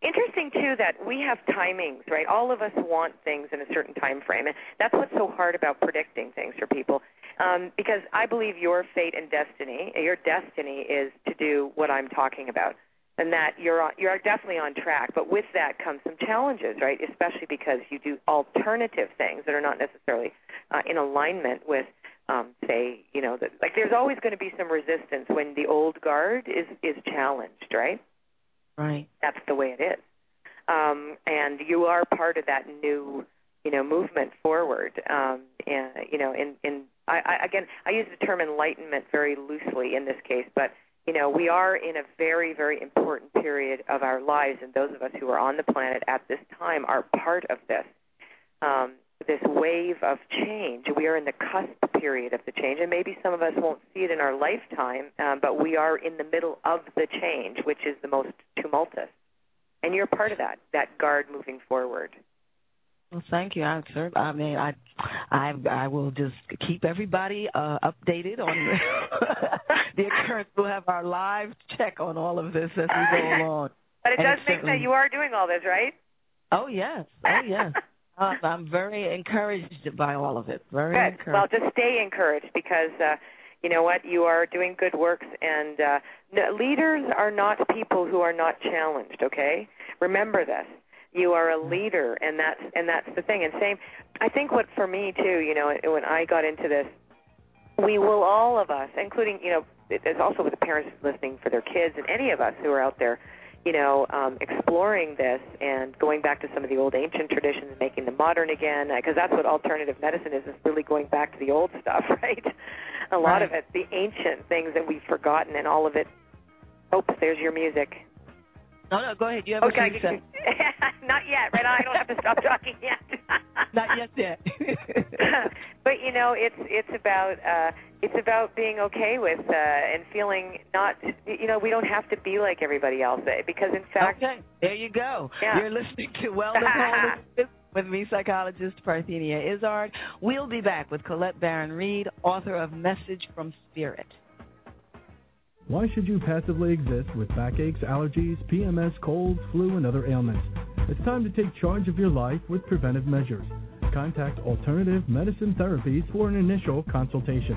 interesting too that we have timings, right? All of us want things in a certain time frame, and that's what's so hard about predicting things for people. Um, because I believe your fate and destiny, your destiny is to do what I'm talking about, and that you're on, you're definitely on track. But with that comes some challenges, right? Especially because you do alternative things that are not necessarily uh, in alignment with um, say, you know, that like there's always going to be some resistance when the old guard is is challenged, right? Right. That's the way it is. Um, and you are part of that new, you know, movement forward. Um, and you know, in in I, I again, I use the term enlightenment very loosely in this case, but you know, we are in a very, very important period of our lives, and those of us who are on the planet at this time are part of this. Um, this wave of change. We are in the cusp period of the change, and maybe some of us won't see it in our lifetime, um, but we are in the middle of the change, which is the most tumultuous. And you're part of that, that guard moving forward. Well, thank you. I, sir, I mean, I, I, I will just keep everybody uh, updated on the (laughs) occurrence. We'll have our live check on all of this as we go (laughs) along. But it and does make that you are doing all this, right? Oh yes, oh yes. Uh, I'm very encouraged by all of it. Very good. encouraged. Well, just stay encouraged because uh, you know what you are doing good works, and uh, leaders are not people who are not challenged. Okay, remember this. You are a leader, and that's and that's the thing. And same, I think what for me too. You know, when I got into this, we will all of us, including you know, it's also with the parents listening for their kids, and any of us who are out there you know, um, exploring this and going back to some of the old ancient traditions and making them modern again, because that's what alternative medicine is, is really going back to the old stuff, (laughs) right? A lot right. of it, the ancient things that we've forgotten, and all of it. Oops, there's your music. No, no, go ahead. You have okay, a (laughs) Not yet, right? Now, I don't have to stop talking yet. (laughs) Not yet, yet. (laughs) but you know, it's it's about uh, it's about being okay with uh, and feeling not. You know, we don't have to be like everybody else eh, because, in fact, okay, there you go. Yeah. You're listening to Wellness Wellness with me, psychologist Parthenia Izzard. We'll be back with Colette Baron Reid, author of Message from Spirit. Why should you passively exist with backaches, allergies, PMS, colds, flu, and other ailments? It's time to take charge of your life with preventive measures. Contact Alternative Medicine Therapies for an initial consultation.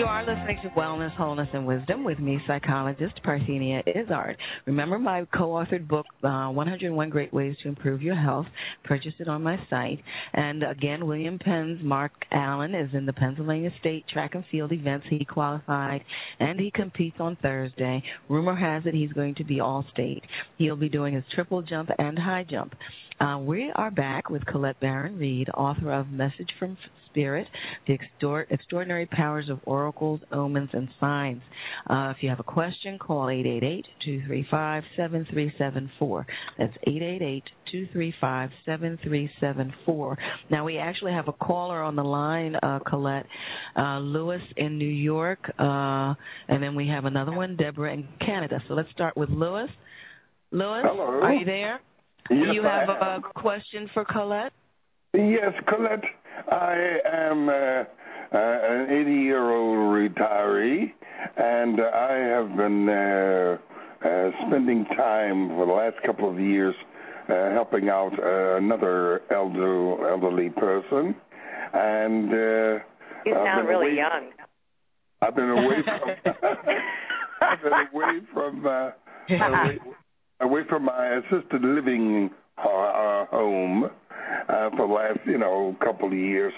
You are listening to Wellness, Wholeness, and Wisdom with me, psychologist Parthenia Izzard. Remember my co-authored book, uh, 101 Great Ways to Improve Your Health. Purchase it on my site. And again, William Penn's Mark Allen is in the Pennsylvania State Track and Field events. He qualified, and he competes on Thursday. Rumor has it he's going to be all-state. He'll be doing his triple jump and high jump. Uh, we are back with Colette Baron Reid, author of Message from Spirit, The Extraordinary Powers of Oracles, Omens, and Signs. Uh, if you have a question, call 888-235-7374. That's 888-235-7374. Now, we actually have a caller on the line, uh, Colette, uh, Lewis in New York, uh, and then we have another one, Deborah in Canada. So let's start with Lewis. Lewis, Hello. are you there? Yes, Do you have a question for Colette? Yes, Colette. I am uh, uh, an 80 year old retiree, and I have been uh, uh, spending time for the last couple of years uh, helping out uh, another elder, elderly person. And uh, You sound really away- young. I've been away (laughs) from. (laughs) I've been away from uh, away, away from my assisted living uh, uh, home uh, for the last you know couple of years,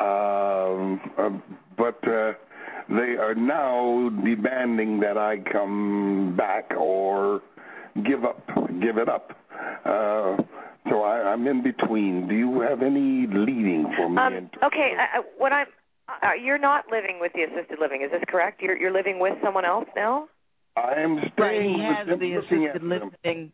um, uh, but uh, they are now demanding that I come back or give up, give it up. Uh, so I, I'm in between. Do you have any leading for me? Um, okay, I, I, what I'm uh, you're not living with the assisted living, is this correct? You're you're living with someone else now? I am Right, staying he with has them, the looking at assisted them. living.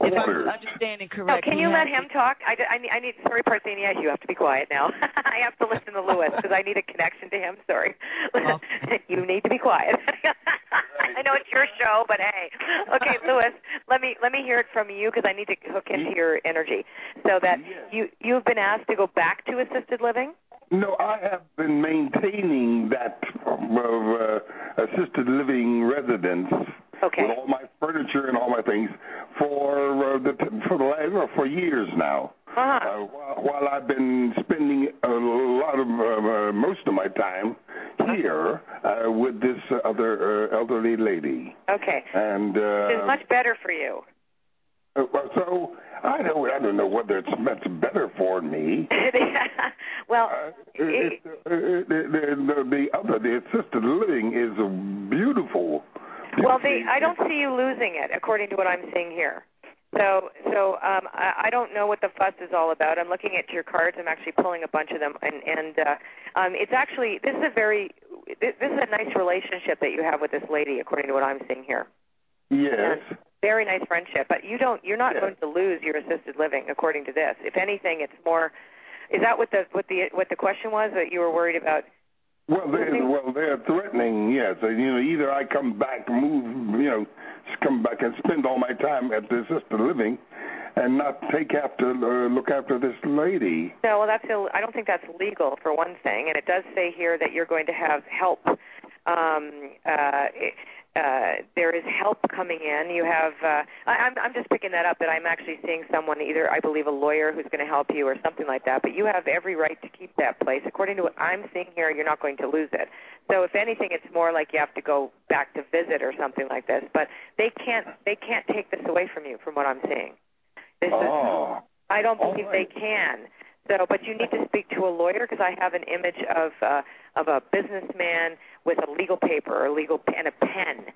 If I'm Orders. understanding No, correct, can you let has him talk? I, I, need, I need. Sorry, Parthenia, you have to be quiet now. (laughs) I have to listen to Lewis because I need a connection to him. Sorry, (laughs) you need to be quiet. (laughs) I know it's your show, but hey, okay, Lewis, let me let me hear it from you because I need to hook into your energy. So that Yes. you you've been asked to go back to assisted living. No, I have been maintaining that of uh, assisted living residence Okay. with all my furniture and all my things for uh, the for the last for years now. Uh-huh. Uh, while, while I've been spending a lot of uh, uh, most of my time here uh, with this other uh, elderly lady, Okay. and uh, It's much better for you. uh, so I don't I don't know whether it's that's better for me. (laughs) well, Uh, it, it, uh, the, the, the other, the assisted living is beautiful. Well, they, I don't see you losing it, according to what I'm seeing here. So, so um, I, I don't know what the fuss is all about. I'm looking at your cards. I'm actually pulling a bunch of them, and and uh, um, it's actually this is a very this, this is a nice relationship that you have with this lady, according to what I'm seeing here. Yes. Very nice friendship, but you don't you're not Yeah. going to lose your assisted living, according to this. If anything, it's more. Is that what the what the what the question was that you were worried about? Well, they're well, they're threatening. Yes, you know, either I come back, move, you know, come back and spend all my time at the assisted living, and not take after uh, look after this lady. No, well, that's Ill- I don't think that's legal for one thing, and it does say here that you're going to have help. Um, uh, uh, there is help coming in. You have. Uh, I, I'm I'm just picking that up. That I'm actually seeing someone, either I believe a lawyer who's going to help you or something like that. But you have every right to keep that place. According to what I'm seeing here, you're not going to lose it. So if anything, it's more like you have to go back to visit or something like this. But they can't they can't take this away from you, from what I'm seeing. This is Oh, I don't believe right. they can. So, but you need to speak to a lawyer because I have an image of uh, of a businessman with a legal paper or legal p- and a pen.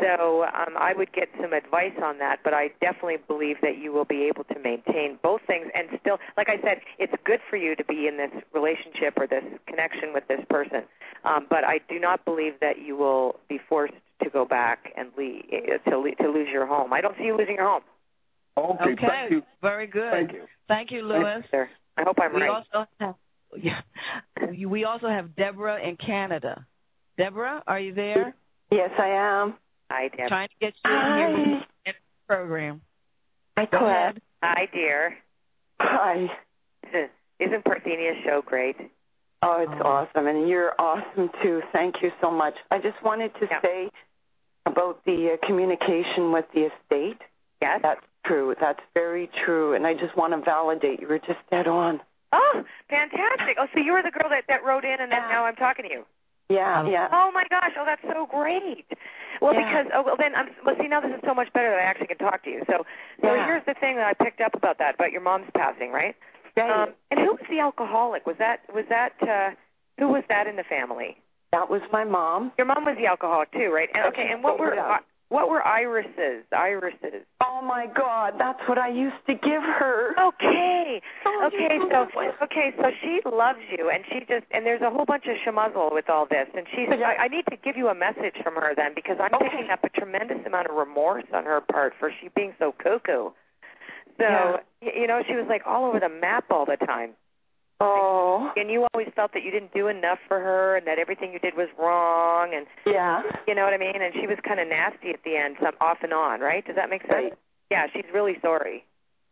So um, I would get some advice on that, but I definitely believe that you will be able to maintain both things and still, like I said, it's good for you to be in this relationship or this connection with this person. Um, but I do not believe that you will be forced to go back and leave, to le- to lose your home. I don't see you losing your home. okay. Okay, Thank you. very good. Thank you. Thank you, Lewis. Sir, I hope I'm we right. also have (laughs) yeah, we- we also have Deborah in Canada. Deborah, are you there? Yes, I am. Hi, Deb. Trying to get you in Hi. here in the program. Hi, Go ahead. Hi, dear. Hi. (laughs) Isn't Parthenia's show great? Oh, it's Oh. awesome, and you're awesome too. Thank you so much. I just wanted to Yeah. say about the uh, communication with the estate. Yes. That's true. That's very true, and I just want to validate you were just dead on. Oh, fantastic! Oh, so you were the girl that that wrote in, and then Yeah. now I'm talking to you. Yeah, Um, yeah. Oh my gosh! Oh, that's so great. Well, Yeah. because oh well, then I'm well. See, now this is so much better that I actually can talk to you. So, so Yeah. here's the thing that I picked up about that about your mom's passing, right? Right. Um, and who was the alcoholic? Was that was that uh, who was that in the family? that was my mom. Your mom was the alcoholic too, right? And, okay, and what were. What were irises? Irises. Oh my God, that's what I used to give her. Okay. Oh, Okay, so okay, so she loves you, and she just and there's a whole bunch of schmuzzle with all this, and she's. Yeah. I, I need to give you a message from her then because I'm Okay. picking up a tremendous amount of remorse on her part for she being so cuckoo. So Yeah. you know, she was like all over the map all the time, Oh, and you always felt that you didn't do enough for her, and that everything you did was wrong, and yeah. you know what I mean. And she was kind of nasty at the end, some off and on, right? Does that make sense? Right. Yeah, she's really sorry.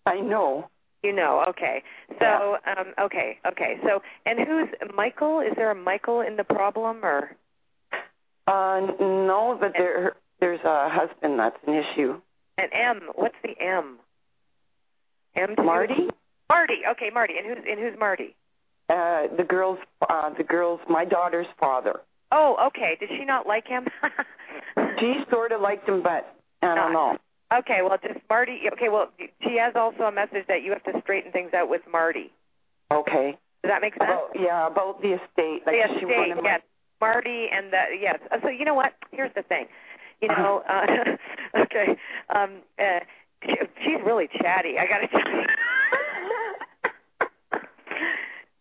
I know. You know, okay. So, um, okay, okay. So, and who's Michael? Is there a Michael in the problem, or? Uh, no, but there there's a husband that's an issue. And M. What's the M? M. to- Marty? Marty. Okay, Marty. And who's and who's Marty? Uh, the girl's uh, the girl's my daughter's father. Oh, okay. Did she not like him? (laughs) She sort of liked him, but I don't know. Okay, well, just Marty. Okay, well, she has also a message that you have to straighten things out with Marty. Okay. Does that make sense? About, yeah, about the estate. Like the she estate, yes. Marty and the yes. Uh, So you know what? Here's the thing. You Uh-huh. know, uh, (laughs) okay. Um, uh, she, she's really chatty. I got to tell you.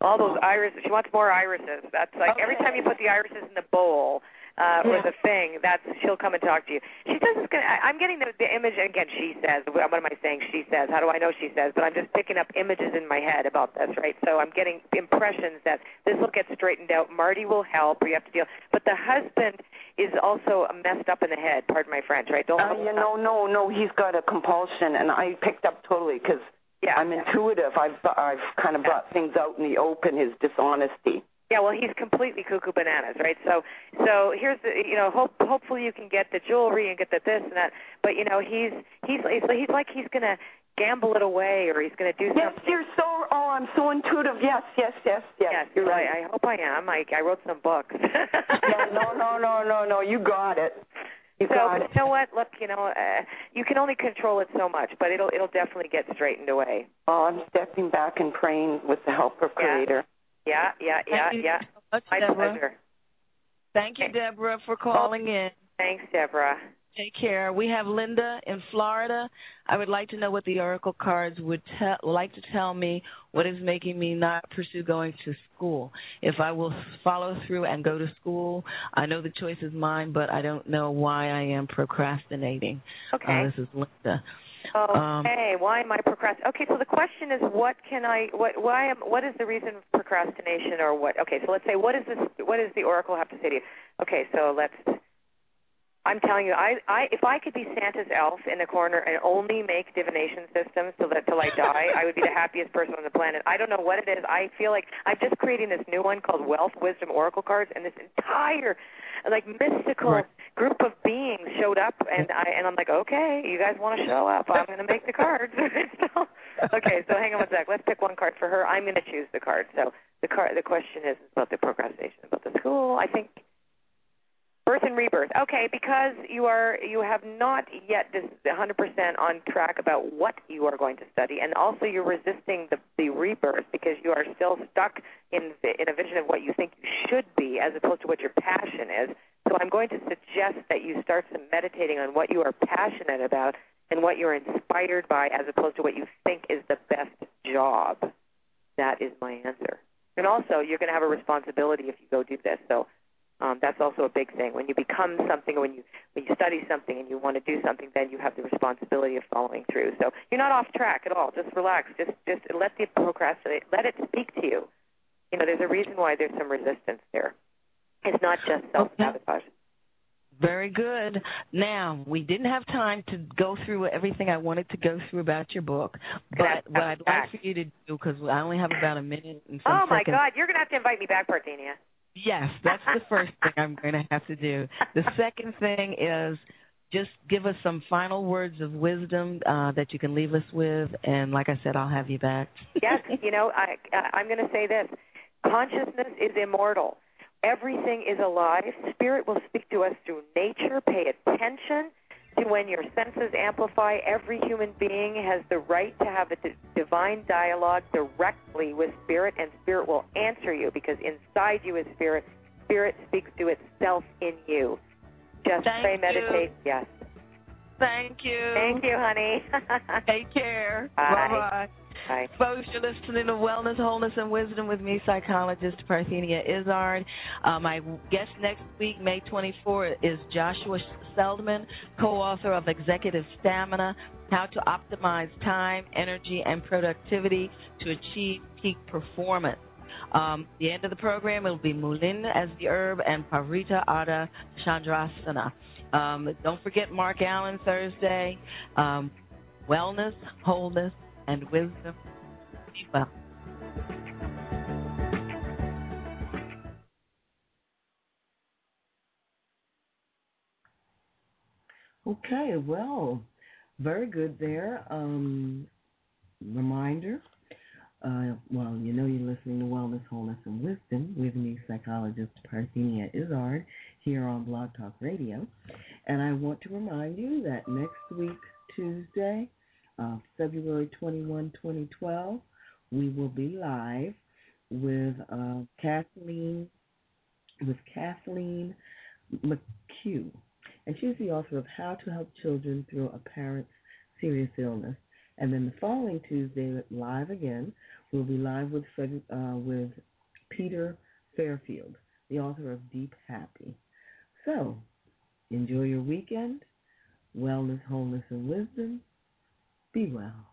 All those irises. She wants more irises. That's like every time you put the irises in the bowl uh, or the thing, that's she'll come and talk to you. She says it's gonna. I, I'm getting the, the image again. She says. What am I saying? She says. How do I know she says? But I'm just picking up images in my head about this, right? So I'm getting impressions that this will get straightened out. Marty will help. Or you have to deal. But the husband is also messed up in the head. Pardon my French, right? Don't. Uh, you know, no, no, he's got a compulsion, and I picked up totally because yeah. I'm intuitive. I've I've kind of brought things out in the open. His dishonesty. Yeah, well, he's completely cuckoo bananas, right? So, so here's the, you know, hope hopefully you can get the jewelry and get the this and that, but you know, he's he's he's, he's like he's gonna gamble it away or he's gonna do something. Yes, you're so. Oh, I'm so intuitive. Yes, yes, yes, yes. Yes, you're right. I, I hope I am. I I wrote some books. no, no, no, no, no, no. You got it. You so, got it. you know what? Look, you know, uh, you can only control it so much, but it'll it'll definitely get straightened away. Oh, I'm stepping back and praying with the help of Yeah. Creator. Yeah, yeah, yeah, Thank you yeah. so much, My Deborah. pleasure. Thank you, Deborah, for calling in. Thanks, Deborah. Take care. We have Linda in Florida. I would like to know what the oracle cards would tell, like to tell me what is making me not pursue going to school. If I will follow through and go to school, I know the choice is mine, but I don't know why I am procrastinating. Okay. Uh, this is Linda. Okay, Um, why am I procrastinating? Okay, so the question is, what can I? What? Why am? What is the reason of procrastination, or what? Okay, so let's say, what is this? What does the oracle have to say to you? Okay, so let's. I'm telling you, I, I, if I could be Santa's elf in the corner and only make divination systems that till I die, I would be the happiest person on the planet. I don't know what it is. I feel like I'm just creating this new one called Wealth Wisdom Oracle cards, and this entire, like mystical Right. group of beings showed up, and I, and I'm like, okay, you guys want to show up? I'm going to make the cards. (laughs) so, okay, so hang on one sec. Let's pick one card for her. I'm going to choose the card. So the card, the question is about the procrastination, about the school. I think Birth and rebirth. Okay, because you are you have not yet this 100% on track about what you are going to study, and also you're resisting the the rebirth because you are still stuck in in a vision of what you think you should be, as opposed to what your passion is. So I'm going to suggest that you start some meditating on what you are passionate about and what you're inspired by, as opposed to what you think is the best job. That is my answer. And also, you're going to have a responsibility if you go do this. So um, that's also a big thing. When you become something, or when you when you study something and you want to do something, then you have the responsibility of following through. So you're not off track at all. Just relax. Just just let the procrastinate. Let it speak to you. You know, there's a reason why there's some resistance there. It's not just self sabotage. Very good. Now, we didn't have time to go through everything I wanted to go through about your book, but what I'd like for you to do, because I only have about a minute and some Oh my seconds. God, you're gonna have to invite me back, Parthenia. Yes, that's the first thing I'm going to have to do. The second thing is just give us some final words of wisdom uh, that you can leave us with, and like I said, I'll have you back. yes, you know, I, I'm going to say this: consciousness is immortal. Everything is alive. Spirit will speak to us through nature. Pay attention to when your senses amplify. Every human being has the right to have a d- divine dialogue directly with Spirit, and Spirit will answer you because inside you is Spirit. Spirit speaks to itself in you. Just Thank pray, you. meditate. Yes. Thank you. Thank you, honey. (laughs) Take care. Bye. Bye-bye. Bye. Folks, you're listening to Wellness, Wholeness, and Wisdom with me, psychologist Parthenia Izzard. Uh, my guest next week, May 24th, is Joshua Seldman, co-author of Executive Stamina, How to Optimize Time, Energy, and Productivity to Achieve Peak Performance. Um, the end of the program, will be Mullein as the herb and Parivrtta Ardha Chandrasana. Um, don't forget Mark Allen Thursday. Um, wellness, wholeness, and wisdom. Be well. Okay, well, very good there. Um, reminder. Uh, well, you know you're listening to Wellness, Wholeness, and Wisdom with me, psychologist Parthenia Izzard, here on Blog Talk Radio. And I want to remind you that next week, Tuesday, uh, February 21, 2012, we will be live with uh, Kathleen with Kathleen McHugh and she's the author of How to Help Children Through a Parent's Serious Illness. And then the following Tuesday, live again, we'll be live with uh, with Peter Fairfield, the author of Deep Happy. So, enjoy your weekend. Wellness, wholeness, and wisdom. Be well.